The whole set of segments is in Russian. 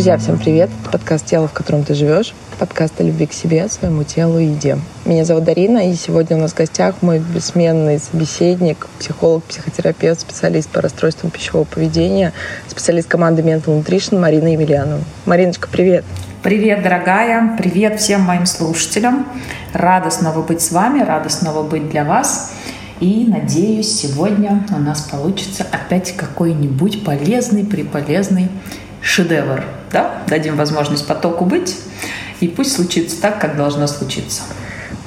Друзья, всем привет! Подкаст «Тело, в котором ты живешь». Подкаст о любви к себе, своему телу и еде. Меня зовут Дарина, и сегодня у нас в гостях мой бессменный собеседник, психолог, психотерапевт, специалист по расстройствам пищевого поведения, специалист команды Mental Nutrition Марина Емельянова. Мариночка, привет! Привет, дорогая! Привет всем моим слушателям! Рада снова быть с вами, рада снова быть для вас. И надеюсь, сегодня у нас получится опять какой-нибудь полезный, приполезный шедевр да, дадим возможность потоку быть, и пусть случится так, как должно случиться.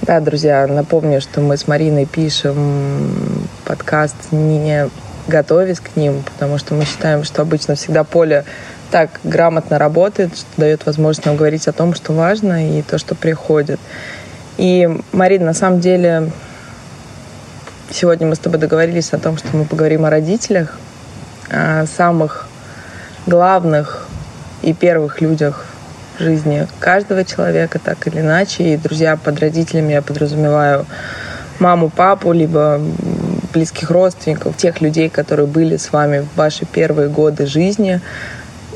Да, друзья, напомню, что мы с Мариной пишем подкаст не готовясь к ним, потому что мы считаем, что обычно всегда поле так грамотно работает, что дает возможность нам говорить о том, что важно, и то, что приходит. И, Марина, на самом деле, сегодня мы с тобой договорились о том, что мы поговорим о родителях, о самых главных и первых людях в жизни каждого человека, так или иначе. И друзья под родителями я подразумеваю маму, папу, либо близких родственников, тех людей, которые были с вами в ваши первые годы жизни.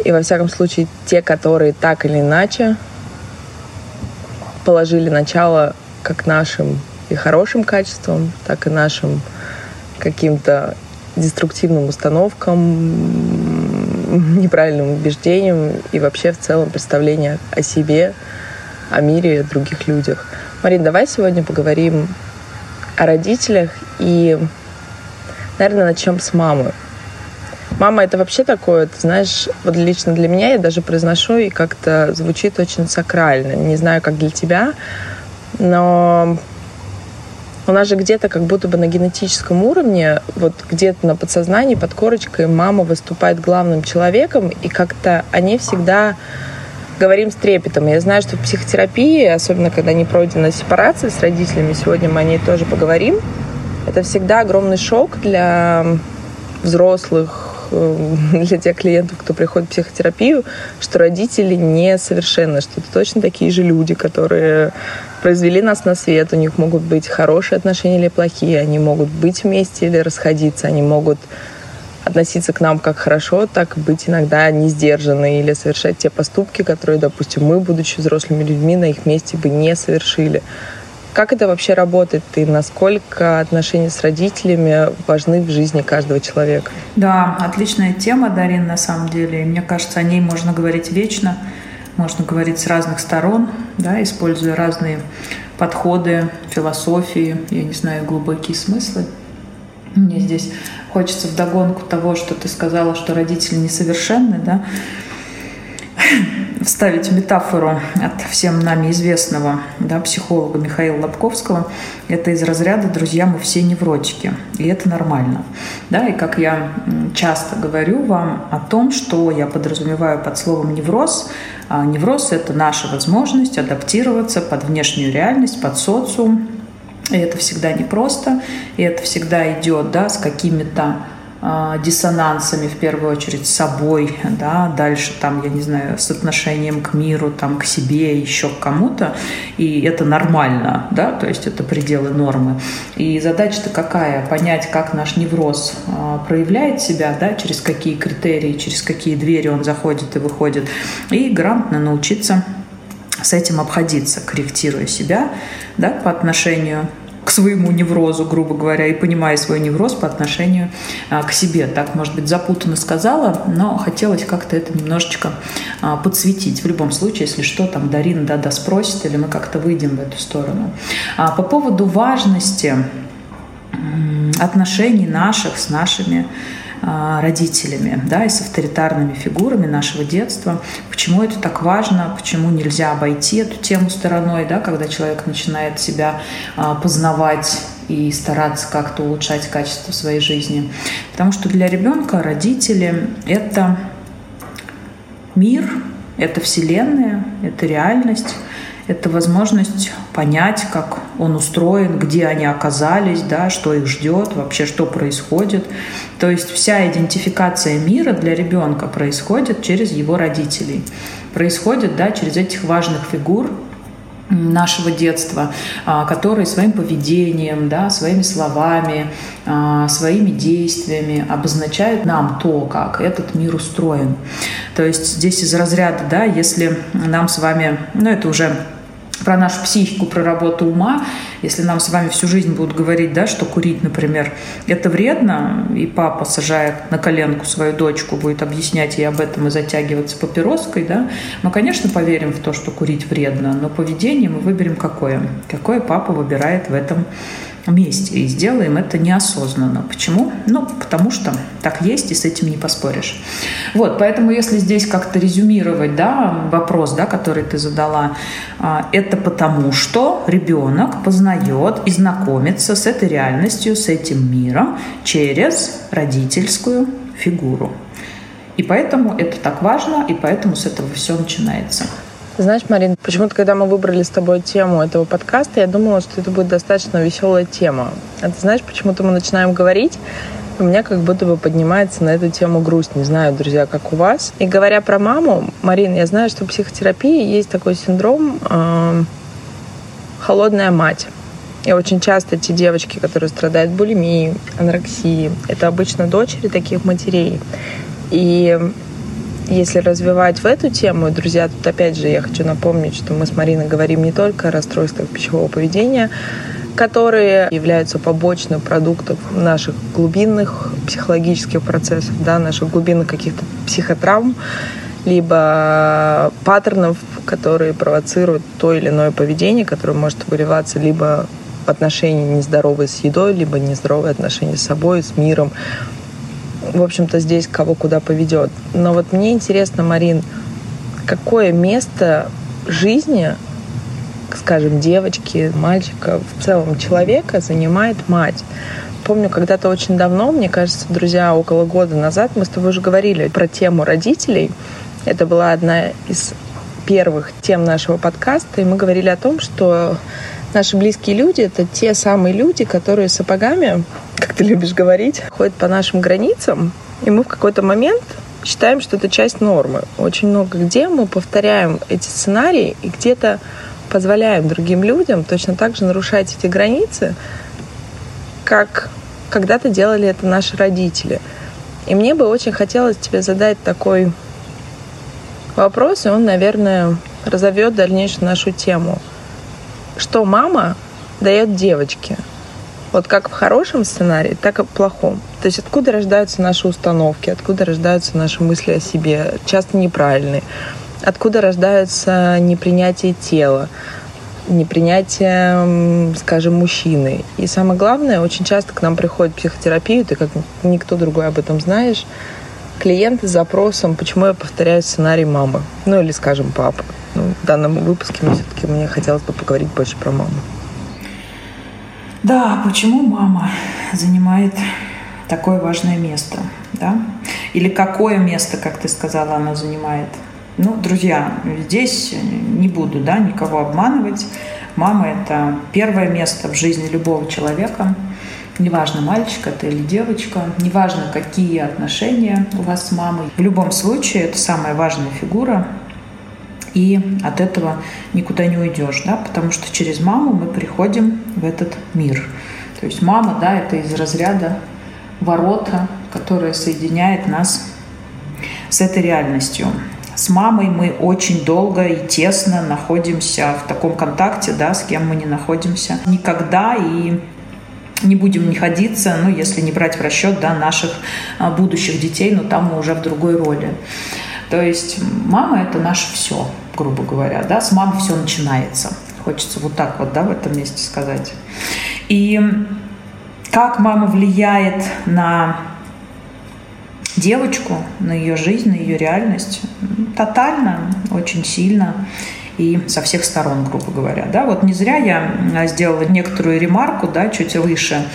И во всяком случае, те, которые так или иначе положили начало как нашим и хорошим качествам, так и нашим каким-то деструктивным установкам, неправильным убеждениям и вообще в целом представление о себе, о мире, о других людях. Марин, давай сегодня поговорим о родителях и, наверное, начнем с мамы. Мама это вообще такое, ты знаешь, вот лично для меня я даже произношу и как-то звучит очень сакрально. Не знаю, как для тебя, но у нас же где-то как будто бы на генетическом уровне, вот где-то на подсознании, под корочкой мама выступает главным человеком, и как-то они всегда говорим с трепетом. Я знаю, что в психотерапии, особенно когда не пройдена сепарация с родителями, сегодня мы о ней тоже поговорим, это всегда огромный шок для взрослых, для тех клиентов, кто приходит в психотерапию, что родители несовершенны, что это точно такие же люди, которые произвели нас на свет. У них могут быть хорошие отношения или плохие. Они могут быть вместе или расходиться. Они могут относиться к нам как хорошо, так быть иногда не сдержанные или совершать те поступки, которые, допустим, мы, будучи взрослыми людьми, на их месте бы не совершили. Как это вообще работает и насколько отношения с родителями важны в жизни каждого человека? Да, отличная тема, Дарин, на самом деле. Мне кажется, о ней можно говорить вечно можно говорить с разных сторон, да, используя разные подходы, философии, я не знаю, глубокие смыслы. Мне здесь хочется вдогонку того, что ты сказала, что родители несовершенны, да, вставить метафору от всем нами известного да, психолога Михаила Лобковского. Это из разряда «друзья, мы все невротики». И это нормально. Да, и как я часто говорю вам о том, что я подразумеваю под словом «невроз», а невроз – это наша возможность адаптироваться под внешнюю реальность, под социум. И это всегда непросто, и это всегда идет да, с какими-то диссонансами, в первую очередь, с собой, да, дальше там, я не знаю, с отношением к миру, там, к себе, еще к кому-то, и это нормально, да, то есть это пределы нормы. И задача-то какая? Понять, как наш невроз а, проявляет себя, да, через какие критерии, через какие двери он заходит и выходит, и грамотно научиться с этим обходиться, корректируя себя, да, по отношению к своему неврозу, грубо говоря, и понимая свой невроз по отношению а, к себе. Так, может быть, запутанно сказала, но хотелось как-то это немножечко а, подсветить. В любом случае, если что, там Дарина да-да спросит, или мы как-то выйдем в эту сторону. А по поводу важности отношений наших с нашими родителями, да, и с авторитарными фигурами нашего детства. Почему это так важно, почему нельзя обойти эту тему стороной, да, когда человек начинает себя а, познавать и стараться как-то улучшать качество своей жизни. Потому что для ребенка родители — это мир, это вселенная, это реальность, это возможность понять, как он устроен, где они оказались, да, что их ждет, вообще что происходит. То есть вся идентификация мира для ребенка происходит через его родителей. Происходит да, через этих важных фигур, нашего детства, а, которые своим поведением, да, своими словами, а, своими действиями обозначают нам то, как этот мир устроен. То есть здесь из разряда, да, если нам с вами, ну это уже про нашу психику, про работу ума, если нам с вами всю жизнь будут говорить, да, что курить, например, это вредно, и папа, сажает на коленку свою дочку, будет объяснять ей об этом и затягиваться папироской, да, мы, конечно, поверим в то, что курить вредно, но поведение мы выберем какое. Какое папа выбирает в этом месте и сделаем это неосознанно. Почему? Ну, потому что так есть, и с этим не поспоришь. Вот, поэтому если здесь как-то резюмировать, да, вопрос, да, который ты задала, а, это потому что ребенок познает и знакомится с этой реальностью, с этим миром через родительскую фигуру. И поэтому это так важно, и поэтому с этого все начинается. Знаешь, Марин, почему-то, когда мы выбрали с тобой тему этого подкаста, я думала, что это будет достаточно веселая тема. А ты знаешь, почему-то мы начинаем говорить, у меня как будто бы поднимается на эту тему грусть. Не знаю, друзья, как у вас. И говоря про маму, Марин, я знаю, что в психотерапии есть такой синдром э, холодная мать. И очень часто те девочки, которые страдают булимией, анорексией, это обычно дочери таких матерей. И если развивать в эту тему, друзья, тут опять же я хочу напомнить, что мы с Мариной говорим не только о расстройствах пищевого поведения, которые являются побочным продуктом наших глубинных психологических процессов, да, наших глубинных каких-то психотравм, либо паттернов, которые провоцируют то или иное поведение, которое может выливаться либо в отношении нездоровой с едой, либо нездоровые отношения с собой, с миром, в общем-то, здесь кого куда поведет. Но вот мне интересно, Марин, какое место жизни, скажем, девочки, мальчика, в целом человека занимает мать? Помню, когда-то очень давно, мне кажется, друзья, около года назад мы с тобой уже говорили про тему родителей. Это была одна из первых тем нашего подкаста, и мы говорили о том, что Наши близкие люди — это те самые люди, которые сапогами, как ты любишь говорить, ходят по нашим границам, и мы в какой-то момент считаем, что это часть нормы. Очень много где мы повторяем эти сценарии и где-то позволяем другим людям точно так же нарушать эти границы, как когда-то делали это наши родители. И мне бы очень хотелось тебе задать такой вопрос, и он, наверное, разовьет дальнейшую нашу тему – что мама дает девочке. Вот как в хорошем сценарии, так и в плохом. То есть откуда рождаются наши установки, откуда рождаются наши мысли о себе, часто неправильные. Откуда рождается непринятие тела, непринятие, скажем, мужчины. И самое главное, очень часто к нам приходит психотерапию, ты как никто другой об этом знаешь, клиенты с запросом, почему я повторяю сценарий мамы, ну или, скажем, папы. В данном выпуске мне все-таки мне хотелось бы поговорить больше про маму. Да, почему мама занимает такое важное место, да? Или какое место, как ты сказала, она занимает? Ну, друзья, здесь не буду, да, никого обманывать. Мама – это первое место в жизни любого человека. Неважно, мальчик это или девочка, неважно, какие отношения у вас с мамой. В любом случае, это самая важная фигура и от этого никуда не уйдешь, да, потому что через маму мы приходим в этот мир. То есть мама, да, это из разряда ворота, которая соединяет нас с этой реальностью. С мамой мы очень долго и тесно находимся в таком контакте, да, с кем мы не находимся никогда и не будем находиться, ну, если не брать в расчет, да, наших а, будущих детей, но там мы уже в другой роли. То есть мама — это наше все грубо говоря, да, с мамы все начинается. Хочется вот так вот, да, в этом месте сказать. И как мама влияет на девочку, на ее жизнь, на ее реальность, тотально, очень сильно и со всех сторон, грубо говоря. Да? Вот не зря я сделала некоторую ремарку да, чуть выше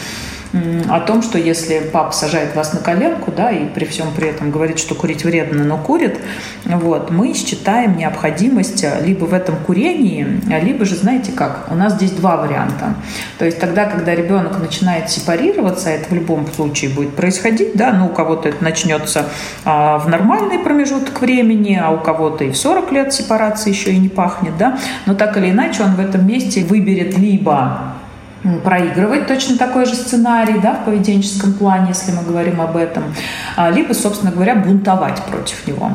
о том, что если папа сажает вас на коленку, да, и при всем при этом говорит, что курить вредно, но курит, вот, мы считаем необходимость либо в этом курении, либо же, знаете как, у нас здесь два варианта. То есть тогда, когда ребенок начинает сепарироваться, это в любом случае будет происходить, да, ну, у кого-то это начнется а, в нормальный промежуток времени, а у кого-то и в 40 лет сепарации еще и не пахнет, да, но так или иначе он в этом месте выберет либо проигрывать точно такой же сценарий да, в поведенческом плане, если мы говорим об этом, а, либо, собственно говоря, бунтовать против него.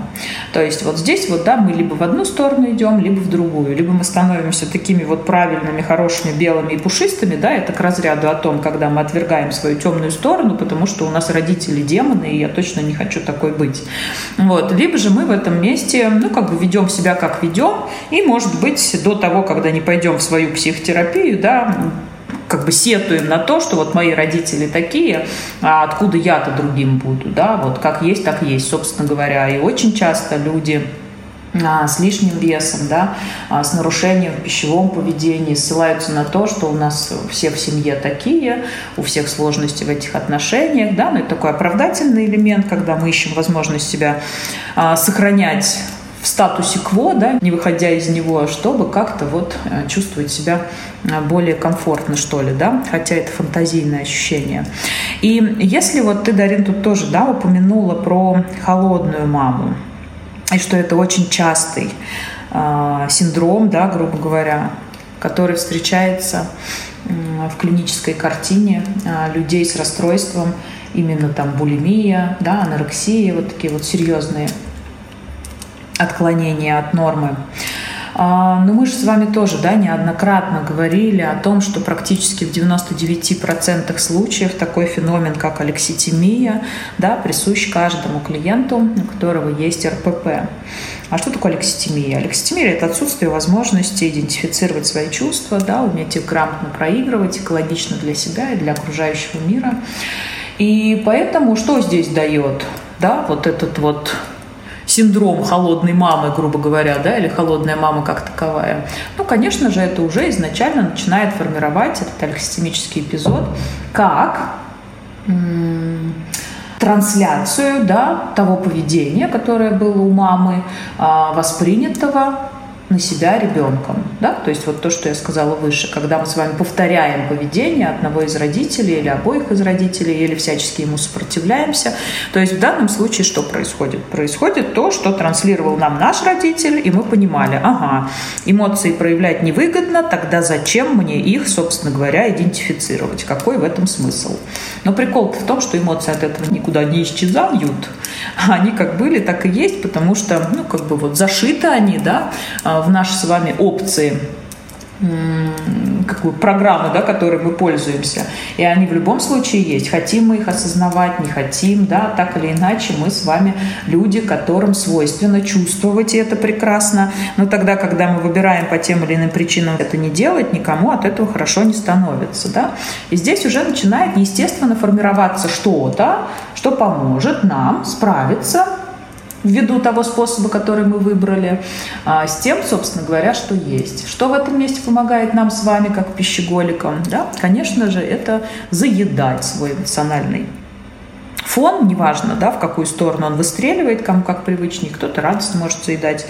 То есть вот здесь вот, да, мы либо в одну сторону идем, либо в другую, либо мы становимся такими вот правильными, хорошими, белыми и пушистыми, да, это к разряду о том, когда мы отвергаем свою темную сторону, потому что у нас родители демоны, и я точно не хочу такой быть. Вот. Либо же мы в этом месте, ну, как бы ведем себя как ведем, и, может быть, до того, когда не пойдем в свою психотерапию, да, как бы сетуем на то, что вот мои родители такие, а откуда я-то другим буду, да, вот как есть, так есть, собственно говоря. И очень часто люди а, с лишним весом, да, а, с нарушением в пищевом поведении, ссылаются на то, что у нас все в семье такие, у всех сложности в этих отношениях, да, но ну, это такой оправдательный элемент, когда мы ищем возможность себя а, сохранять в статусе кво, да, не выходя из него, чтобы как-то вот э, чувствовать себя э, более комфортно, что ли, да, хотя это фантазийное ощущение. И если вот ты, Дарин, тут тоже, да, упомянула про холодную маму, и что это очень частый э, синдром, да, грубо говоря, который встречается в клинической картине э, людей с расстройством именно там булимия, да, анорексия, вот такие вот серьезные отклонения от нормы. А, но мы же с вами тоже да, неоднократно говорили о том, что практически в 99% случаев такой феномен, как алекситимия, да, присущ каждому клиенту, у которого есть РПП. А что такое алекситимия? Алекситимия – это отсутствие возможности идентифицировать свои чувства, да, уметь их грамотно проигрывать, экологично для себя и для окружающего мира. И поэтому что здесь дает? Да, вот этот вот синдром холодной мамы, грубо говоря, да, или холодная мама как таковая, ну, конечно же, это уже изначально начинает формировать этот алексистемический эпизод как трансляцию да, того поведения, которое было у мамы, а, воспринятого на себя ребенком. Да? То есть вот то, что я сказала выше, когда мы с вами повторяем поведение одного из родителей или обоих из родителей, или всячески ему сопротивляемся. То есть в данном случае что происходит? Происходит то, что транслировал нам наш родитель, и мы понимали, ага, эмоции проявлять невыгодно, тогда зачем мне их, собственно говоря, идентифицировать? Какой в этом смысл? Но прикол в том, что эмоции от этого никуда не исчезают. Они как были, так и есть, потому что, ну, как бы вот зашиты они, да, в наши с вами опции какую программу, да, которой мы пользуемся. И они в любом случае есть. Хотим мы их осознавать, не хотим, да, так или иначе мы с вами люди, которым свойственно чувствовать, и это прекрасно. Но тогда, когда мы выбираем по тем или иным причинам это не делать, никому от этого хорошо не становится, да. И здесь уже начинает естественно формироваться что-то, что поможет нам справиться ввиду того способа, который мы выбрали, а, с тем, собственно говоря, что есть. Что в этом месте помогает нам с вами, как пищеголикам? Да? Конечно же, это заедать свой эмоциональный фон, неважно, да, в какую сторону он выстреливает, кому как привычнее. Кто-то радость может заедать,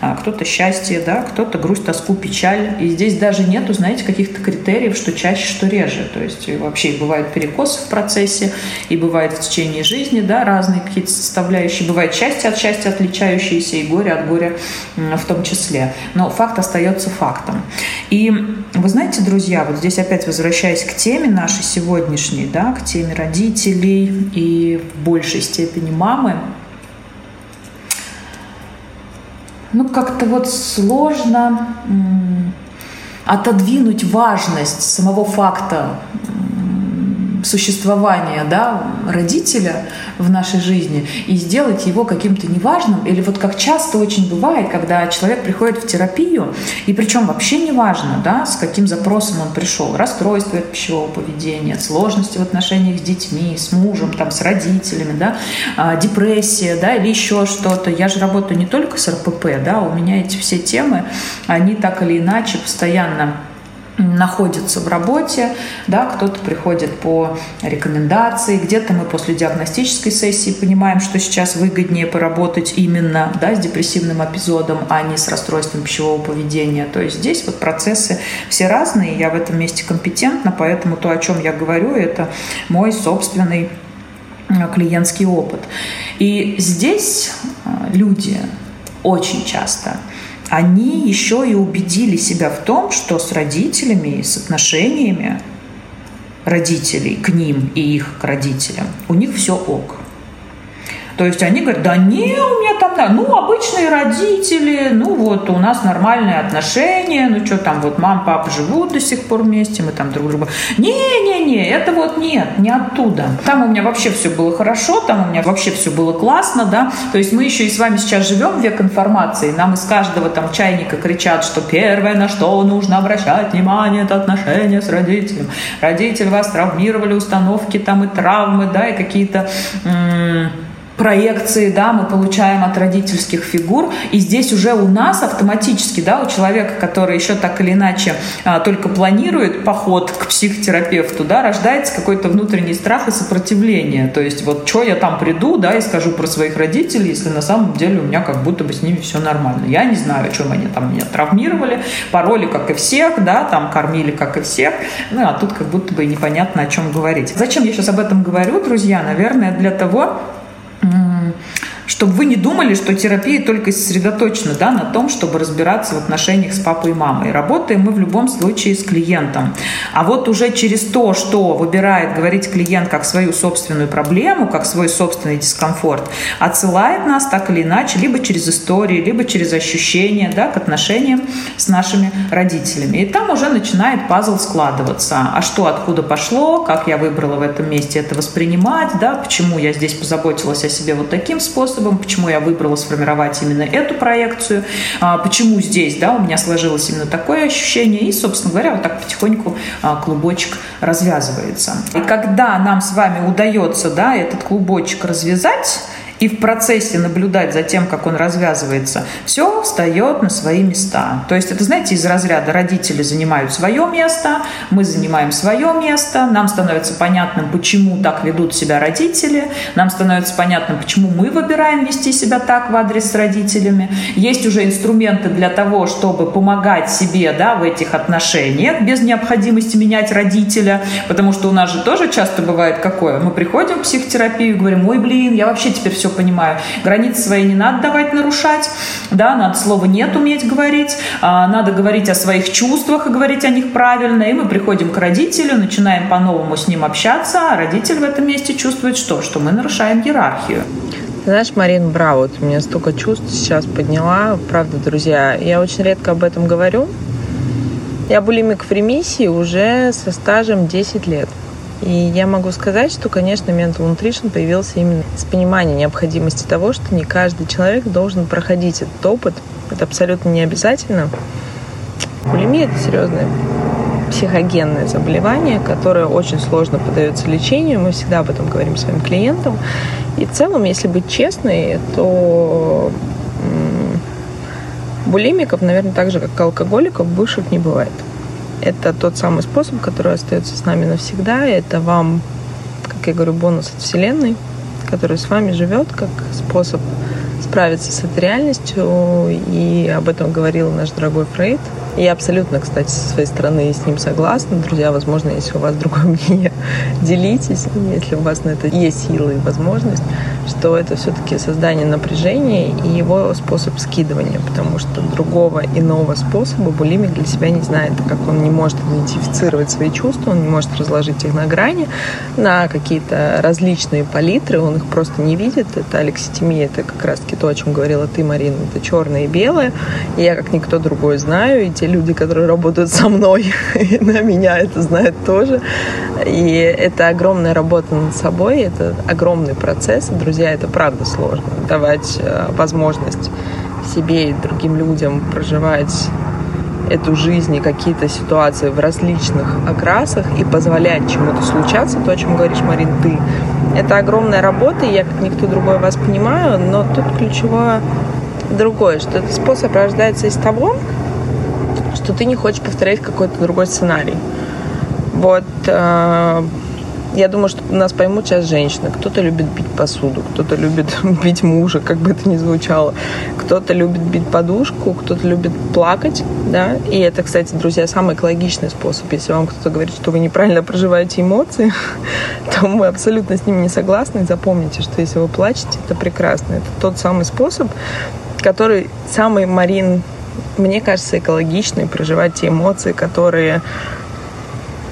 а, кто-то счастье, да, кто-то грусть, тоску, печаль. И здесь даже нету, знаете, каких-то критериев, что чаще, что реже. То есть вообще бывают перекосы в процессе, и бывает в течение жизни, да, разные какие-то составляющие. Бывает счастье от счастья отличающиеся, и горе от горя в том числе. Но факт остается фактом. И вы знаете, друзья, вот здесь опять возвращаясь к теме нашей сегодняшней, да, к теме родителей и в большей степени мамы, ну, как-то вот сложно отодвинуть важность самого факта существования да, родителя в нашей жизни и сделать его каким-то неважным. Или вот как часто очень бывает, когда человек приходит в терапию, и причем вообще неважно, да, с каким запросом он пришел. Расстройство от пищевого поведения, сложности в отношениях с детьми, с мужем, там, с родителями, да, а, депрессия да, или еще что-то. Я же работаю не только с РПП, да, у меня эти все темы, они так или иначе постоянно находится в работе, да, кто-то приходит по рекомендации, где-то мы после диагностической сессии понимаем, что сейчас выгоднее поработать именно да, с депрессивным эпизодом, а не с расстройством пищевого поведения. То есть здесь вот процессы все разные, я в этом месте компетентна, поэтому то, о чем я говорю, это мой собственный э, клиентский опыт. И здесь э, люди очень часто они еще и убедили себя в том, что с родителями, с отношениями родителей к ним и их к родителям, у них все ок. То есть они говорят, да не, у меня там, ну, обычные родители, ну, вот у нас нормальные отношения, ну, что там, вот мама, папа живут до сих пор вместе, мы там друг друга... Не-не-не, это вот нет, не оттуда. Там у меня вообще все было хорошо, там у меня вообще все было классно, да, то есть мы еще и с вами сейчас живем век информации, нам из каждого там чайника кричат, что первое, на что нужно обращать внимание, это отношения с родителем. Родители вас травмировали, установки там и травмы, да, и какие-то м- проекции, да, мы получаем от родительских фигур, и здесь уже у нас автоматически, да, у человека, который еще так или иначе а, только планирует поход к психотерапевту, да, рождается какой-то внутренний страх и сопротивление, то есть вот что я там приду, да, и скажу про своих родителей, если на самом деле у меня как будто бы с ними все нормально. Я не знаю, о чем они там меня травмировали, пароли, как и всех, да, там кормили, как и всех, ну, а тут как будто бы непонятно, о чем говорить. Зачем я сейчас об этом говорю, друзья? Наверное, для того, 嗯 чтобы вы не думали, что терапия только сосредоточена да, на том, чтобы разбираться в отношениях с папой и мамой. Работаем мы в любом случае с клиентом. А вот уже через то, что выбирает говорить клиент как свою собственную проблему, как свой собственный дискомфорт, отсылает нас так или иначе либо через истории, либо через ощущения да, к отношениям с нашими родителями. И там уже начинает пазл складываться. А что, откуда пошло, как я выбрала в этом месте это воспринимать, да, почему я здесь позаботилась о себе вот таким способом, способом, почему я выбрала сформировать именно эту проекцию, а, почему здесь да, у меня сложилось именно такое ощущение. И, собственно говоря, вот так потихоньку а, клубочек развязывается. И когда нам с вами удается да, этот клубочек развязать, и в процессе наблюдать за тем, как он развязывается, все встает на свои места. То есть это, знаете, из разряда родители занимают свое место, мы занимаем свое место, нам становится понятным, почему так ведут себя родители, нам становится понятным, почему мы выбираем вести себя так в адрес с родителями. Есть уже инструменты для того, чтобы помогать себе да, в этих отношениях без необходимости менять родителя, потому что у нас же тоже часто бывает какое. Мы приходим в психотерапию и говорим, ой, блин, я вообще теперь все понимаю. Границы свои не надо давать нарушать, да, надо слово «нет» уметь говорить, а, надо говорить о своих чувствах и говорить о них правильно, и мы приходим к родителю, начинаем по-новому с ним общаться, а родитель в этом месте чувствует что? Что мы нарушаем иерархию. знаешь, Марин, браво, ты меня столько чувств сейчас подняла. Правда, друзья, я очень редко об этом говорю. Я булимик в ремиссии уже со стажем 10 лет. И я могу сказать, что, конечно, Mental Nutrition появился именно с понимания необходимости того, что не каждый человек должен проходить этот опыт. Это абсолютно не обязательно. Булимия – это серьезное психогенное заболевание, которое очень сложно поддается лечению. Мы всегда об этом говорим своим клиентам. И в целом, если быть честной, то булимиков, наверное, так же, как алкоголиков, бывших не бывает. Это тот самый способ, который остается с нами навсегда. Это вам, как я говорю, бонус от Вселенной, который с вами живет как способ справиться с этой реальностью. И об этом говорил наш дорогой Фрейд – я абсолютно, кстати, со своей стороны с ним согласна. Друзья, возможно, если у вас другое мнение, делитесь, если у вас на это есть силы и возможность, что это все-таки создание напряжения и его способ скидывания, потому что другого иного способа булимик для себя не знает, как он не может идентифицировать свои чувства, он не может разложить их на грани, на какие-то различные палитры, он их просто не видит. Это алекситимия, это как раз-таки то, о чем говорила ты, Марина, это черное и белое. И я, как никто другой, знаю, и те люди, которые работают со мной, на меня это знают тоже. И это огромная работа над собой, это огромный процесс. Друзья, это правда сложно. Давать э, возможность себе и другим людям проживать эту жизнь и какие-то ситуации в различных окрасах и позволять чему-то случаться, то, о чем говоришь, Марин, ты. Это огромная работа, и я как никто другой вас понимаю, но тут ключевое другое, что этот способ рождается из того, что что ты не хочешь повторять какой-то другой сценарий. Вот э, я думаю, что нас поймут сейчас женщины. Кто-то любит бить посуду, кто-то любит бить мужа, как бы это ни звучало. Кто-то любит бить подушку, кто-то любит плакать, да. И это, кстати, друзья, самый экологичный способ. Если вам кто-то говорит, что вы неправильно проживаете эмоции, то мы абсолютно с ними не согласны. запомните, что если вы плачете, это прекрасно. Это тот самый способ, который самый, Марин, мне кажется, экологичный, проживать те эмоции, которые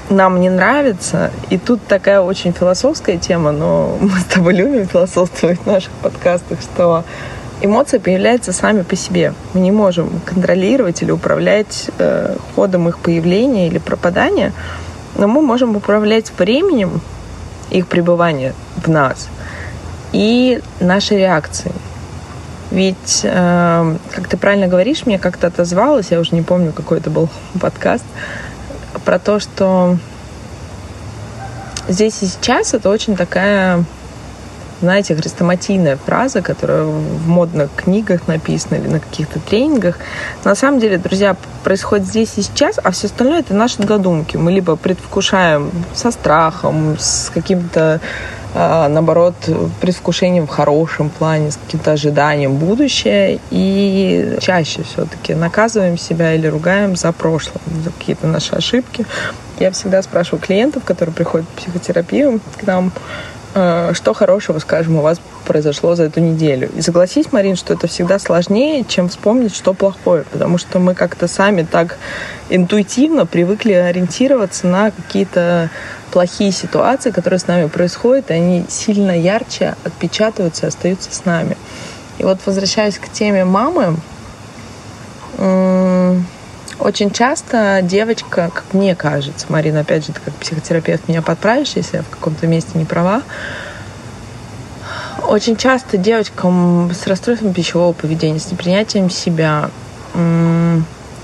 нам не нравится. И тут такая очень философская тема, но мы с тобой любим философствовать в наших подкастах, что эмоции появляются сами по себе. Мы не можем контролировать или управлять э, ходом их появления или пропадания, но мы можем управлять временем их пребывания в нас и нашей реакцией. Ведь, э, как ты правильно говоришь, мне как-то отозвалось, я уже не помню, какой это был подкаст, про то, что здесь и сейчас это очень такая, знаете, хрестоматийная фраза, которая в модных книгах написана или на каких-то тренингах. На самом деле, друзья, происходит здесь и сейчас, а все остальное это наши додумки. Мы либо предвкушаем со страхом, с каким-то наоборот, предвкушением в хорошем плане, с каким-то ожиданием будущее. И чаще все-таки наказываем себя или ругаем за прошлое, за какие-то наши ошибки. Я всегда спрашиваю клиентов, которые приходят в психотерапию к нам, а, что хорошего, скажем, у вас произошло за эту неделю. И согласись, Марин, что это всегда сложнее, чем вспомнить, что плохое, потому что мы как-то сами так интуитивно привыкли ориентироваться на какие-то плохие ситуации, которые с нами происходят, они сильно ярче отпечатываются и остаются с нами. И вот возвращаясь к теме мамы, очень часто девочка, как мне кажется, Марина, опять же, ты как психотерапевт меня подправишь, если я в каком-то месте не права, очень часто девочкам с расстройством пищевого поведения, с непринятием себя,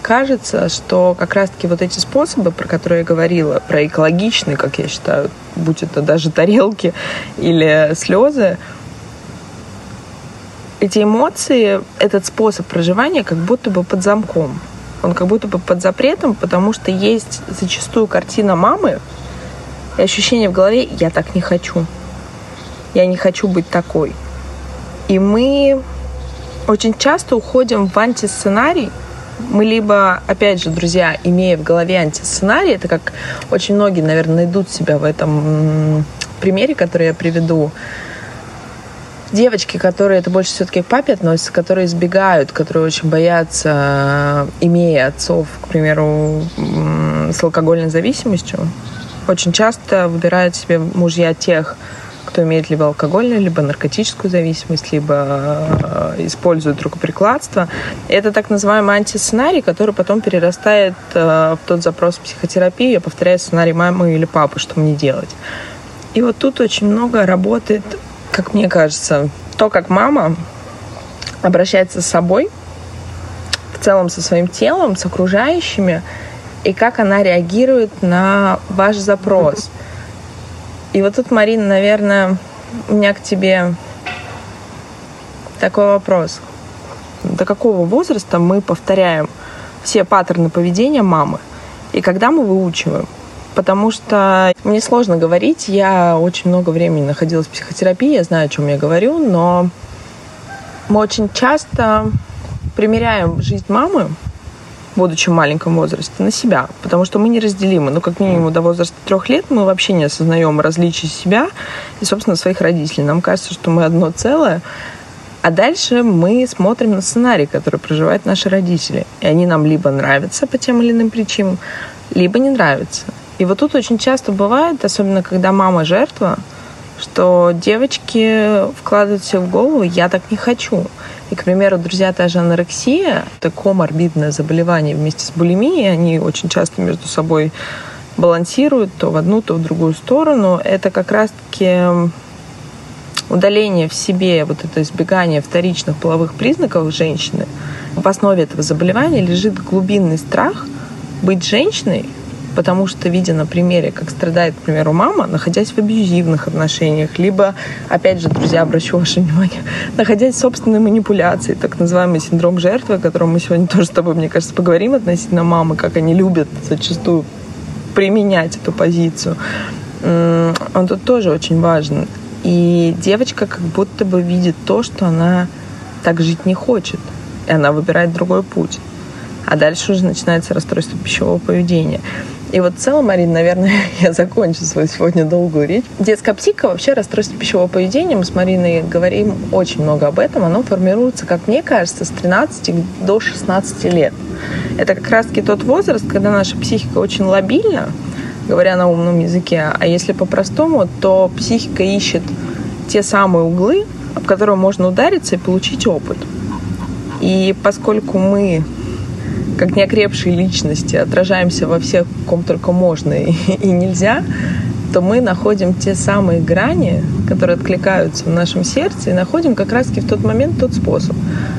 кажется, что как раз-таки вот эти способы, про которые я говорила, про экологичные, как я считаю, будь это даже тарелки или слезы, эти эмоции, этот способ проживания как будто бы под замком. Он как будто бы под запретом, потому что есть зачастую картина мамы и ощущение в голове «я так не хочу». Я не хочу быть такой. И мы очень часто уходим в антисценарий, мы либо, опять же, друзья, имея в голове антисценарий, это как очень многие, наверное, найдут себя в этом примере, который я приведу, девочки, которые это больше все-таки к папе относятся, которые избегают, которые очень боятся, имея отцов, к примеру, с алкогольной зависимостью, очень часто выбирают себе мужья тех, кто имеет либо алкогольную, либо наркотическую зависимость, либо э, использует рукоприкладство. Это так называемый антисценарий, который потом перерастает э, в тот запрос психотерапии, я повторяю сценарий мамы или папы, что мне делать. И вот тут очень много работает, как мне кажется, то, как мама обращается с собой, в целом со своим телом, с окружающими, и как она реагирует на ваш запрос. И вот тут, Марина, наверное, у меня к тебе такой вопрос. До какого возраста мы повторяем все паттерны поведения мамы? И когда мы выучиваем? Потому что мне сложно говорить. Я очень много времени находилась в психотерапии, я знаю, о чем я говорю, но мы очень часто примеряем жизнь мамы в маленьком возрасте, на себя, потому что мы неразделимы. Ну, как минимум до возраста трех лет мы вообще не осознаем различий себя и, собственно, своих родителей. Нам кажется, что мы одно целое, а дальше мы смотрим на сценарий, который проживают наши родители. И они нам либо нравятся по тем или иным причинам, либо не нравятся. И вот тут очень часто бывает, особенно когда мама жертва, что девочки вкладывают себе в голову «я так не хочу». И, к примеру, друзья, та же анорексия, это коморбидное заболевание вместе с булимией, они очень часто между собой балансируют то в одну, то в другую сторону. Это как раз-таки удаление в себе, вот это избегание вторичных половых признаков женщины. В основе этого заболевания лежит глубинный страх быть женщиной Потому что, видя на примере, как страдает, к примеру, мама, находясь в абьюзивных отношениях, либо, опять же, друзья, обращу ваше внимание, находясь в собственной манипуляции, так называемый синдром жертвы, о котором мы сегодня тоже с тобой, мне кажется, поговорим относительно мамы, как они любят зачастую применять эту позицию. Он тут тоже очень важен. И девочка как будто бы видит то, что она так жить не хочет. И она выбирает другой путь. А дальше уже начинается расстройство пищевого поведения. И вот в целом, Марина, наверное, я закончу свою сегодня долгую речь. Детская психика, вообще расстройство пищевого поведения, мы с Мариной говорим очень много об этом, оно формируется, как мне кажется, с 13 до 16 лет. Это как раз-таки тот возраст, когда наша психика очень лобильна, говоря на умном языке, а если по-простому, то психика ищет те самые углы, об которые можно удариться и получить опыт. И поскольку мы как неокрепшие личности отражаемся во всех, ком только можно и, и нельзя, то мы находим те самые грани, которые откликаются в нашем сердце, и находим как раз-таки в тот момент тот способ.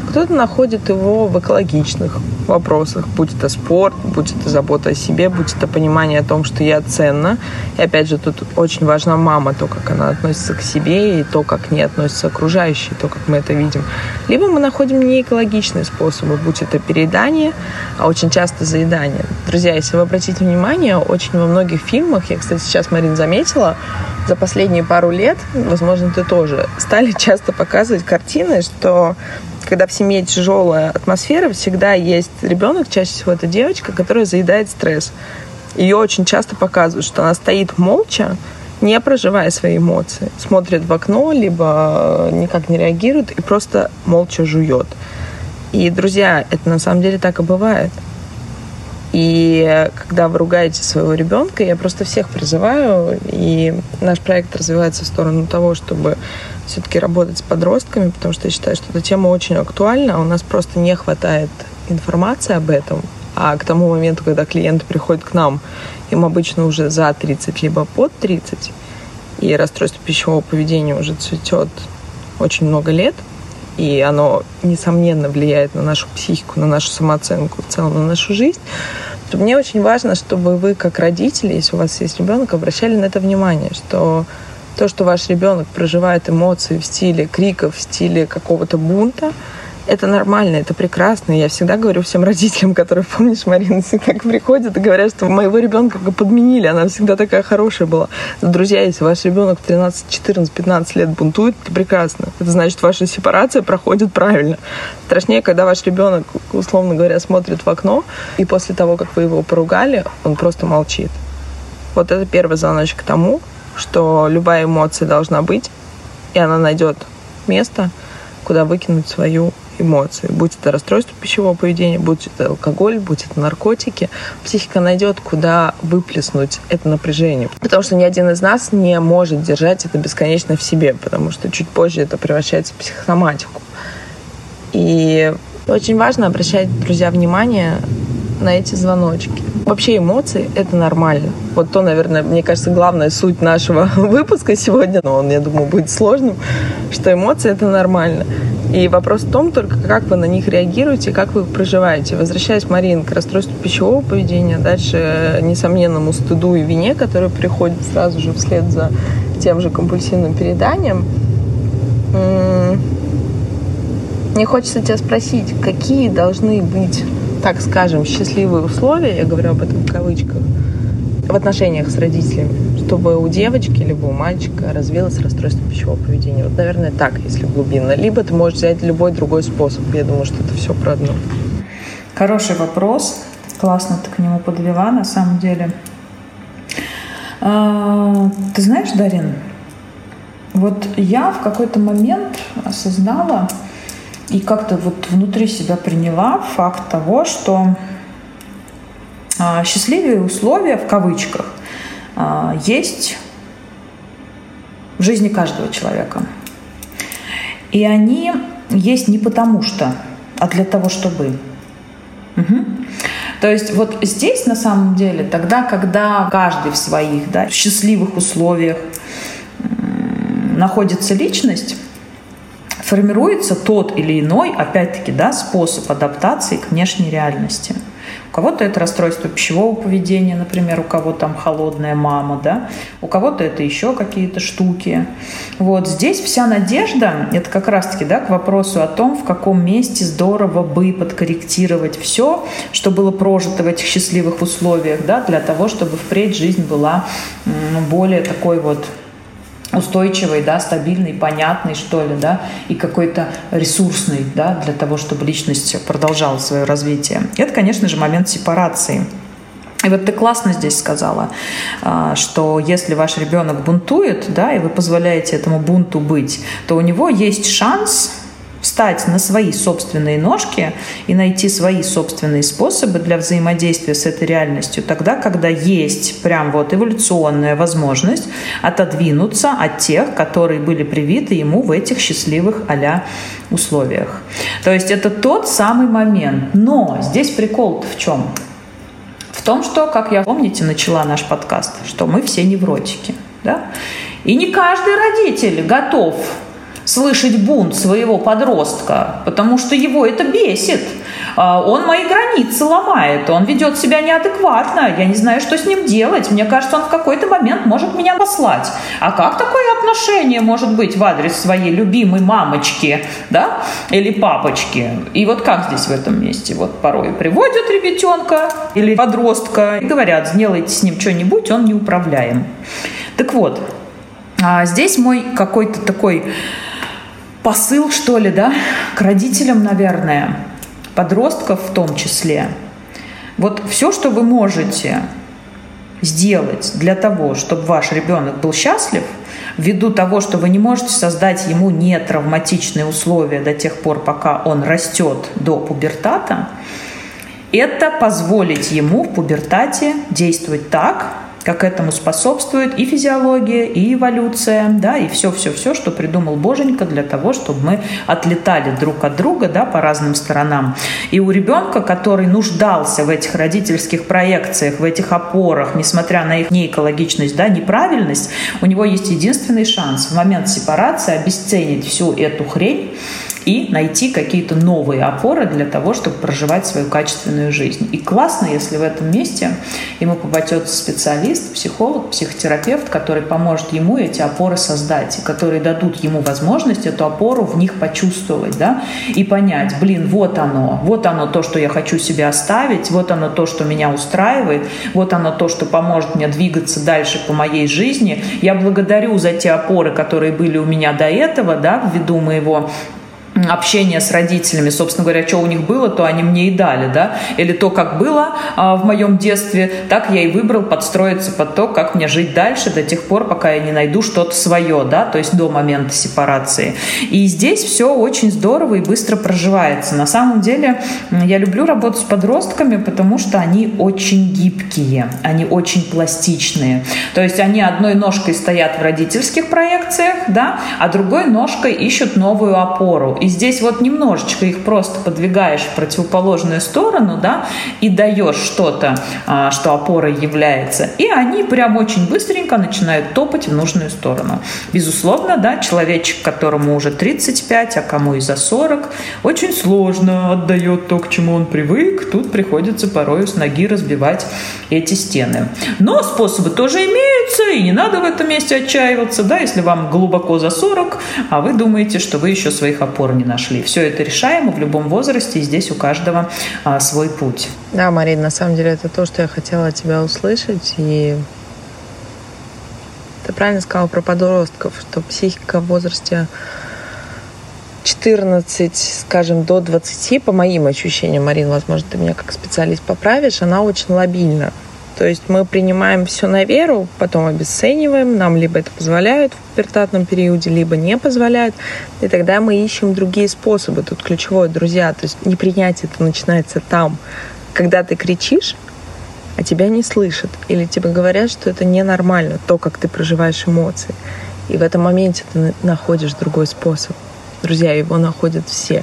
Кто-то находит его в экологичных вопросах, будь это спорт, будь это забота о себе, будь это понимание о том, что я ценна. И опять же, тут очень важна мама, то, как она относится к себе, и то, как к ней относятся окружающие, то, как мы это видим. Либо мы находим неэкологичные способы, будь это переедание, а очень часто заедание. Друзья, если вы обратите внимание, очень во многих фильмах, я, кстати, сейчас, Марин, заметила, за последние пару лет, возможно, ты тоже, стали часто показывать картины, что когда в семье тяжелая атмосфера, всегда есть ребенок, чаще всего это девочка, которая заедает стресс. Ее очень часто показывают, что она стоит молча, не проживая свои эмоции, смотрит в окно, либо никак не реагирует и просто молча жует. И, друзья, это на самом деле так и бывает. И когда вы ругаете своего ребенка, я просто всех призываю, и наш проект развивается в сторону того, чтобы все-таки работать с подростками, потому что я считаю, что эта тема очень актуальна, а у нас просто не хватает информации об этом. А к тому моменту, когда клиенты приходят к нам, им обычно уже за 30, либо под 30, и расстройство пищевого поведения уже цветет очень много лет, и оно, несомненно, влияет на нашу психику, на нашу самооценку, в целом на нашу жизнь, то мне очень важно, чтобы вы, как родители, если у вас есть ребенок, обращали на это внимание, что то, что ваш ребенок проживает эмоции в стиле криков, в стиле какого-то бунта, это нормально, это прекрасно. Я всегда говорю всем родителям, которые, помнишь, Марина, всегда приходят и говорят, что моего ребенка подменили, она всегда такая хорошая была. Друзья, если ваш ребенок в 13, 14, 15 лет бунтует, это прекрасно. Это значит, ваша сепарация проходит правильно. Страшнее, когда ваш ребенок, условно говоря, смотрит в окно, и после того, как вы его поругали, он просто молчит. Вот это первый звоночек тому, что любая эмоция должна быть, и она найдет место, куда выкинуть свою эмоции. Будь это расстройство пищевого поведения, будь это алкоголь, будь это наркотики, психика найдет, куда выплеснуть это напряжение. Потому что ни один из нас не может держать это бесконечно в себе, потому что чуть позже это превращается в психосоматику. И очень важно обращать, друзья, внимание на эти звоночки. Вообще эмоции — это нормально. Вот то, наверное, мне кажется, главная суть нашего выпуска сегодня, но он, я думаю, будет сложным, что эмоции — это нормально. И вопрос в том только, как вы на них реагируете, как вы проживаете. Возвращаясь, Марин, к расстройству пищевого поведения, дальше несомненному стыду и вине, который приходит сразу же вслед за тем же компульсивным переданием, мне хочется тебя спросить, какие должны быть так скажем, счастливые условия, я говорю об этом в кавычках, в отношениях с родителями, чтобы у девочки либо у мальчика развилось расстройство пищевого поведения. Вот, наверное, так, если глубинно. Либо ты можешь взять любой другой способ. Я думаю, что это все про одно. Хороший вопрос. Классно ты к нему подвела, на самом деле. А, ты знаешь, Дарин, вот я в какой-то момент осознала, и как-то вот внутри себя приняла факт того, что а, счастливые условия в кавычках а, есть в жизни каждого человека. И они есть не потому что, а для того, чтобы. Угу. То есть вот здесь на самом деле, тогда, когда каждый в своих да, счастливых условиях находится личность, формируется тот или иной, опять-таки, да, способ адаптации к внешней реальности. У кого-то это расстройство пищевого поведения, например, у кого там холодная мама, да, у кого-то это еще какие-то штуки. Вот здесь вся надежда, это как раз-таки, да, к вопросу о том, в каком месте здорово бы подкорректировать все, что было прожито в этих счастливых условиях, да, для того, чтобы впредь жизнь была более такой вот устойчивый, да, стабильный, понятный, что ли, да, и какой-то ресурсный, да, для того, чтобы личность продолжала свое развитие. Это, конечно же, момент сепарации. И вот ты классно здесь сказала, а, что если ваш ребенок бунтует, да, и вы позволяете этому бунту быть, то у него есть шанс встать на свои собственные ножки и найти свои собственные способы для взаимодействия с этой реальностью, тогда, когда есть прям вот эволюционная возможность отодвинуться от тех, которые были привиты ему в этих счастливых а условиях. То есть это тот самый момент. Но здесь прикол-то в чем? В том, что, как я помните, начала наш подкаст, что мы все невротики. Да? И не каждый родитель готов слышать бунт своего подростка, потому что его это бесит. А, он мои границы ломает, он ведет себя неадекватно, я не знаю, что с ним делать. Мне кажется, он в какой-то момент может меня послать. А как такое отношение может быть в адрес своей любимой мамочки, да, или папочки? И вот как здесь в этом месте? Вот порой приводят ребятенка или подростка и говорят, сделайте с ним что-нибудь, он неуправляем. Так вот, а здесь мой какой-то такой посыл, что ли, да, к родителям, наверное, подростков в том числе. Вот все, что вы можете сделать для того, чтобы ваш ребенок был счастлив, ввиду того, что вы не можете создать ему нетравматичные условия до тех пор, пока он растет до пубертата, это позволить ему в пубертате действовать так, как этому способствует и физиология, и эволюция, да, и все-все-все, что придумал Боженька для того, чтобы мы отлетали друг от друга, да, по разным сторонам. И у ребенка, который нуждался в этих родительских проекциях, в этих опорах, несмотря на их неэкологичность, да, неправильность, у него есть единственный шанс в момент сепарации обесценить всю эту хрень, и найти какие-то новые опоры для того, чтобы проживать свою качественную жизнь. И классно, если в этом месте ему попадется специалист, психолог, психотерапевт, который поможет ему эти опоры создать, и которые дадут ему возможность эту опору в них почувствовать, да, и понять, блин, вот оно, вот оно то, что я хочу себе оставить, вот оно то, что меня устраивает, вот оно то, что поможет мне двигаться дальше по моей жизни. Я благодарю за те опоры, которые были у меня до этого, да, ввиду моего общение с родителями, собственно говоря, что у них было, то они мне и дали, да, или то, как было а, в моем детстве, так я и выбрал подстроиться под то, как мне жить дальше до тех пор, пока я не найду что-то свое, да, то есть до момента сепарации. И здесь все очень здорово и быстро проживается. На самом деле я люблю работать с подростками, потому что они очень гибкие, они очень пластичные. То есть они одной ножкой стоят в родительских проекциях, да, а другой ножкой ищут новую опору. И здесь вот немножечко их просто подвигаешь в противоположную сторону, да, и даешь что-то, а, что опорой является. И они прям очень быстренько начинают топать в нужную сторону. Безусловно, да, человечек, которому уже 35, а кому и за 40, очень сложно отдает то, к чему он привык. Тут приходится порой с ноги разбивать эти стены. Но способы тоже имеются, и не надо в этом месте отчаиваться, да, если вам глубоко за 40, а вы думаете, что вы еще своих опор не нашли. Все это решаемо в любом возрасте, и здесь у каждого а, свой путь. Да, Марина, на самом деле это то, что я хотела от тебя услышать. И ты правильно сказала про подростков, что психика в возрасте 14, скажем, до 20, по моим ощущениям, Марина, возможно, ты меня как специалист поправишь, она очень лобильна. То есть мы принимаем все на веру, потом обесцениваем, нам либо это позволяют в пубертатном периоде, либо не позволяют, и тогда мы ищем другие способы. Тут ключевое, друзья, то есть непринятие это начинается там, когда ты кричишь, а тебя не слышат, или тебе говорят, что это ненормально, то, как ты проживаешь эмоции. И в этом моменте ты находишь другой способ. Друзья, его находят все.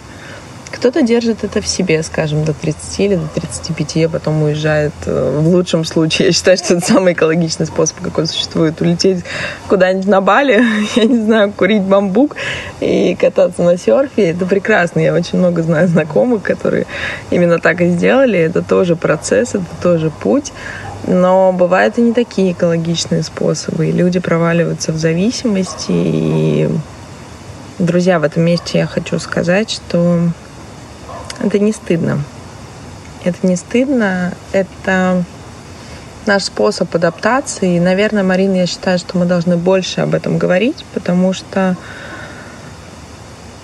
Кто-то держит это в себе, скажем, до 30 или до 35, а потом уезжает э, в лучшем случае. Я считаю, что это самый экологичный способ, какой существует. Улететь куда-нибудь на Бали, я не знаю, курить бамбук и кататься на серфе. Это прекрасно. Я очень много знаю знакомых, которые именно так и сделали. Это тоже процесс, это тоже путь. Но бывают и не такие экологичные способы. И люди проваливаются в зависимости. И, друзья, в этом месте я хочу сказать, что это не стыдно. Это не стыдно, это наш способ адаптации. И, наверное, Марина, я считаю, что мы должны больше об этом говорить, потому что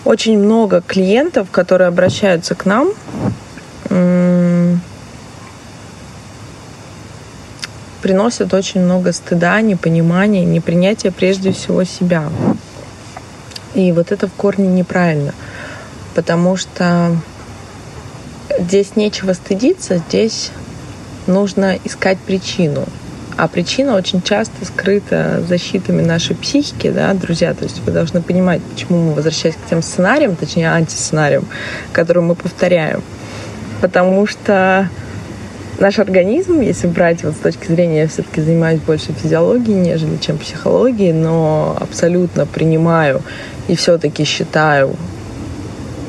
очень много клиентов, которые обращаются к нам, приносят очень много стыда, непонимания, непринятия прежде всего себя. И вот это в корне неправильно, потому что здесь нечего стыдиться, здесь нужно искать причину. А причина очень часто скрыта защитами нашей психики, да, друзья. То есть вы должны понимать, почему мы возвращаясь к тем сценариям, точнее антисценариям, которые мы повторяем. Потому что наш организм, если брать вот с точки зрения, я все-таки занимаюсь больше физиологией, нежели чем психологией, но абсолютно принимаю и все-таки считаю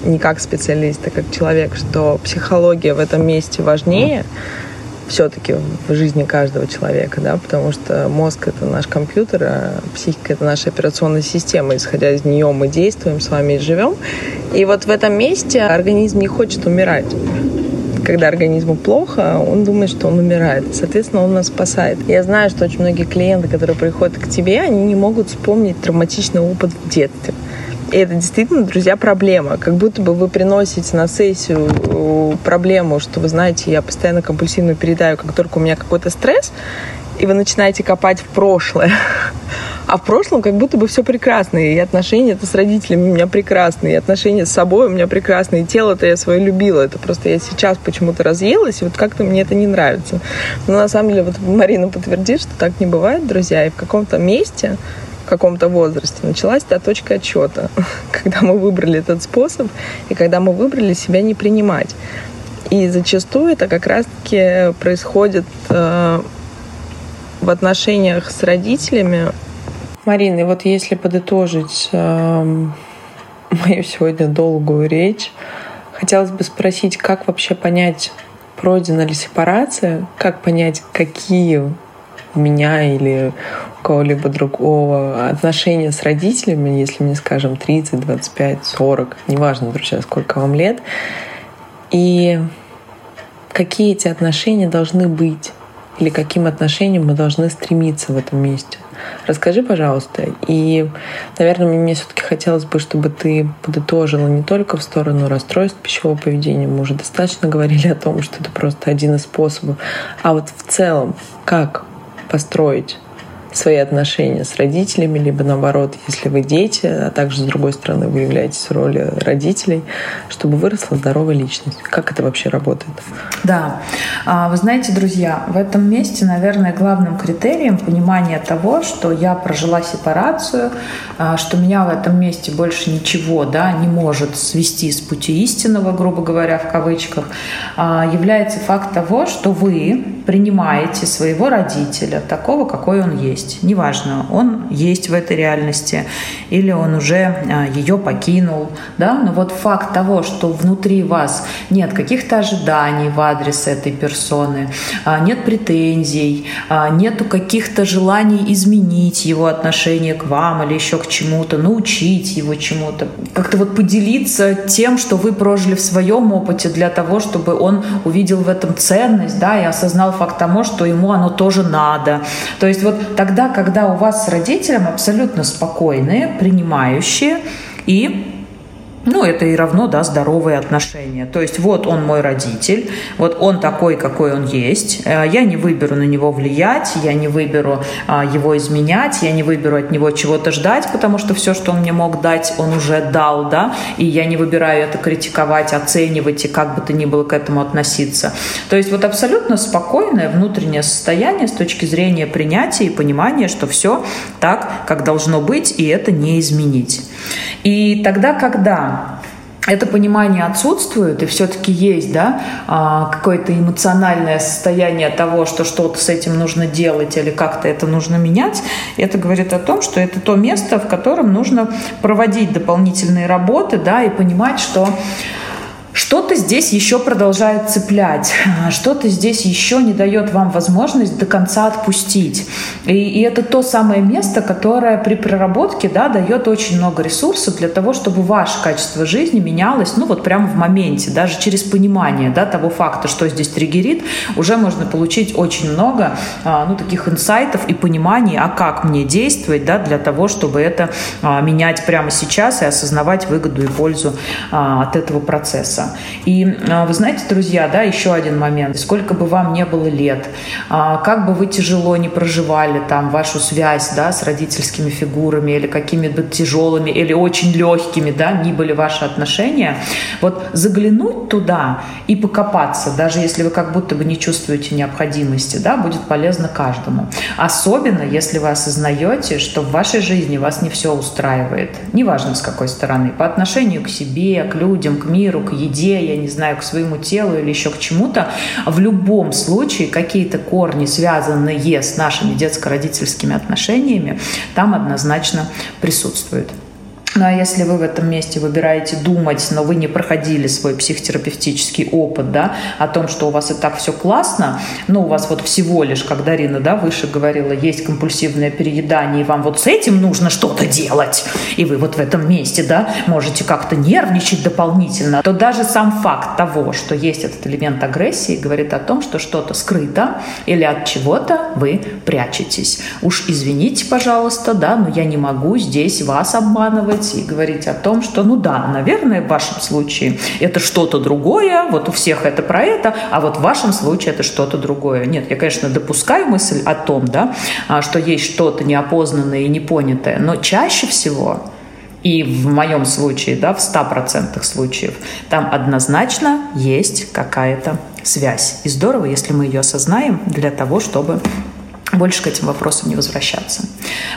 не как специалист, а как человек, что психология в этом месте важнее все-таки в жизни каждого человека, да, потому что мозг это наш компьютер, а психика это наша операционная система, исходя из нее мы действуем, с вами и живем. И вот в этом месте организм не хочет умирать. Когда организму плохо, он думает, что он умирает. Соответственно, он нас спасает. Я знаю, что очень многие клиенты, которые приходят к тебе, они не могут вспомнить травматичный опыт в детстве. И это действительно, друзья, проблема. Как будто бы вы приносите на сессию э, проблему, что вы знаете, я постоянно компульсивно передаю, как только у меня какой-то стресс, и вы начинаете копать в прошлое. А в прошлом как будто бы все прекрасно. И отношения это с родителями у меня прекрасные, и отношения с собой у меня прекрасные, и тело-то я свое любила. Это просто я сейчас почему-то разъелась, и вот как-то мне это не нравится. Но на самом деле вот Марина подтвердит, что так не бывает, друзья, и в каком-то месте каком-то возрасте началась та точка отчета, когда мы выбрали этот способ и когда мы выбрали себя не принимать. И зачастую это как раз-таки происходит э, в отношениях с родителями. Марина, вот если подытожить э, мою сегодня долгую речь, хотелось бы спросить, как вообще понять, пройдена ли сепарация, как понять, какие у меня или у кого-либо другого отношения с родителями, если мне, скажем, 30, 25, 40, неважно, друзья, сколько вам лет, и какие эти отношения должны быть, или каким отношениям мы должны стремиться в этом месте. Расскажи, пожалуйста. И, наверное, мне все-таки хотелось бы, чтобы ты подытожила не только в сторону расстройств пищевого поведения. Мы уже достаточно говорили о том, что это просто один из способов. А вот в целом, как построить свои отношения с родителями, либо наоборот, если вы дети, а также с другой стороны вы являетесь в роли родителей, чтобы выросла здоровая личность. Как это вообще работает? Да. А, вы знаете, друзья, в этом месте, наверное, главным критерием понимания того, что я прожила сепарацию, а, что меня в этом месте больше ничего да, не может свести с пути истинного, грубо говоря, в кавычках, а, является факт того, что вы принимаете своего родителя такого, какой он есть есть. Неважно, он есть в этой реальности или он уже а, ее покинул. Да? Но вот факт того, что внутри вас нет каких-то ожиданий в адрес этой персоны, а, нет претензий, а, нету каких-то желаний изменить его отношение к вам или еще к чему-то, научить его чему-то, как-то вот поделиться тем, что вы прожили в своем опыте для того, чтобы он увидел в этом ценность, да, и осознал факт того, что ему оно тоже надо. То есть вот так тогда, когда у вас с родителем абсолютно спокойные, принимающие и ну, это и равно, да, здоровые отношения. То есть вот он мой родитель, вот он такой, какой он есть. Э, я не выберу на него влиять, я не выберу а, его изменять, я не выберу от него чего-то ждать, потому что все, что он мне мог дать, он уже дал, да, и я не выбираю это критиковать, оценивать и как бы то ни было к этому относиться. То есть вот абсолютно спокойное внутреннее состояние с точки зрения принятия и понимания, что все так, как должно быть, и это не изменить. И тогда, когда это понимание отсутствует, и все-таки есть да, а, какое-то эмоциональное состояние того, что что-то с этим нужно делать или как-то это нужно менять, это говорит о том, что это то место, в котором нужно проводить дополнительные работы да, и понимать, что что-то здесь еще продолжает цеплять, что-то здесь еще не дает вам возможность до конца отпустить. И, и это то самое место, которое при проработке да, дает очень много ресурсов для того, чтобы ваше качество жизни менялось, ну вот прямо в моменте, даже через понимание да, того факта, что здесь триггерит, уже можно получить очень много а, ну, таких инсайтов и пониманий, а как мне действовать да, для того, чтобы это а, менять прямо сейчас и осознавать выгоду и пользу а, от этого процесса И а, вы знаете, друзья, да, еще один момент. Сколько бы вам не было лет, а, как бы вы тяжело не проживали там вашу связь, да, с родительскими фигурами или какими-то тяжелыми или очень легкими, да, ни были ваши отношения, вот заглянуть туда и покопаться, даже если вы как будто бы не чувствуете необходимости, да, будет полезно каждому. Особенно, если вы осознаете, что в вашей жизни вас не все устраивает, неважно с какой стороны, по отношению к себе, к людям, к миру, к еде, еде, я не знаю, к своему телу или еще к чему-то, в любом случае какие-то корни, связанные с нашими детско-родительскими отношениями, там однозначно присутствуют. А если вы в этом месте выбираете думать, но вы не проходили свой психотерапевтический опыт, да, о том, что у вас и так все классно, но у вас вот всего лишь, как Дарина, да, выше говорила, есть компульсивное переедание, и вам вот с этим нужно что-то делать, и вы вот в этом месте, да, можете как-то нервничать дополнительно, то даже сам факт того, что есть этот элемент агрессии, говорит о том, что что-то скрыто или от чего-то вы прячетесь. Уж извините, пожалуйста, да, но я не могу здесь вас обманывать, делать и говорить о том, что, ну да, наверное, в вашем случае это что-то другое, вот у всех это про это, а вот в вашем случае это что-то другое. Нет, я, конечно, допускаю мысль о том, да, а, что есть что-то неопознанное и непонятое, но чаще всего и в моем случае, да, в 100% случаев, там однозначно есть какая-то связь. И здорово, если мы ее осознаем для того, чтобы больше к этим вопросам не возвращаться.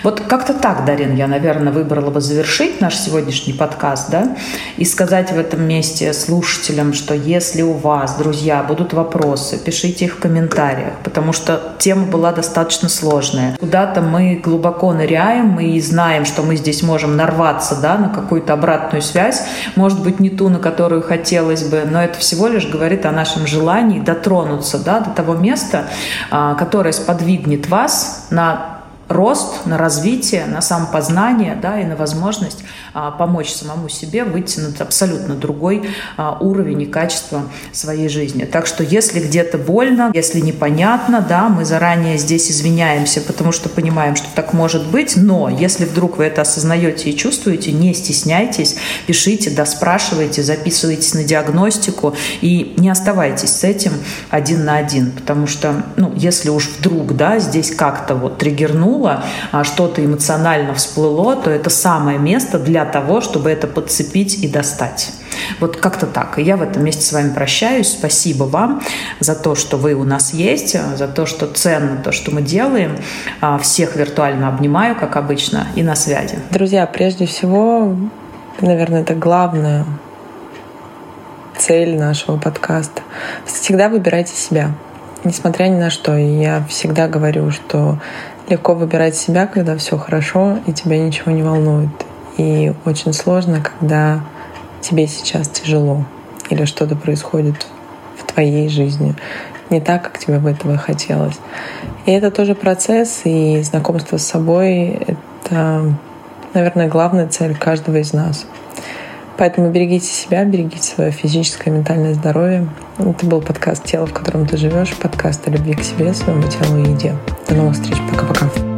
Вот как-то так, Дарин, я, наверное, выбрала бы завершить наш сегодняшний подкаст, да, и сказать в этом месте слушателям, что если у вас, друзья, будут вопросы, пишите их в комментариях, потому что тема была достаточно сложная. Куда-то мы глубоко ныряем, мы знаем, что мы здесь можем нарваться, да, на какую-то обратную связь, может быть, не ту, на которую хотелось бы, но это всего лишь говорит о нашем желании дотронуться, да, до того места, а, которое сподвигнет вас на рост, на развитие, на самопознание да, и на возможность помочь самому себе выйти на абсолютно другой а, уровень и качество своей жизни. Так что если где-то больно, если непонятно, да, мы заранее здесь извиняемся, потому что понимаем, что так может быть, но если вдруг вы это осознаете и чувствуете, не стесняйтесь, пишите, да, спрашивайте, записывайтесь на диагностику и не оставайтесь с этим один на один, потому что, ну, если уж вдруг, да, здесь как-то вот триггернуло, а что-то эмоционально всплыло, то это самое место для того, чтобы это подцепить и достать. Вот как-то так. И я в этом месте с вами прощаюсь. Спасибо вам за то, что вы у нас есть, за то, что ценно то, что мы делаем. А, всех виртуально обнимаю, как обычно, и на связи. Друзья, прежде всего, наверное, это главное цель нашего подкаста. Всегда выбирайте себя, несмотря ни на что. И я всегда говорю, что легко выбирать себя, когда все хорошо и тебя ничего не волнует. И очень сложно, когда тебе сейчас тяжело или что-то происходит в твоей жизни не так, как тебе бы этого хотелось. И это тоже процесс, и знакомство с собой — это, наверное, главная цель каждого из нас. Поэтому берегите себя, берегите свое физическое и ментальное здоровье. Это был подкаст «Тело, в котором ты живешь», подкаст о любви к себе, своему телу и еде. До новых встреч. Пока-пока.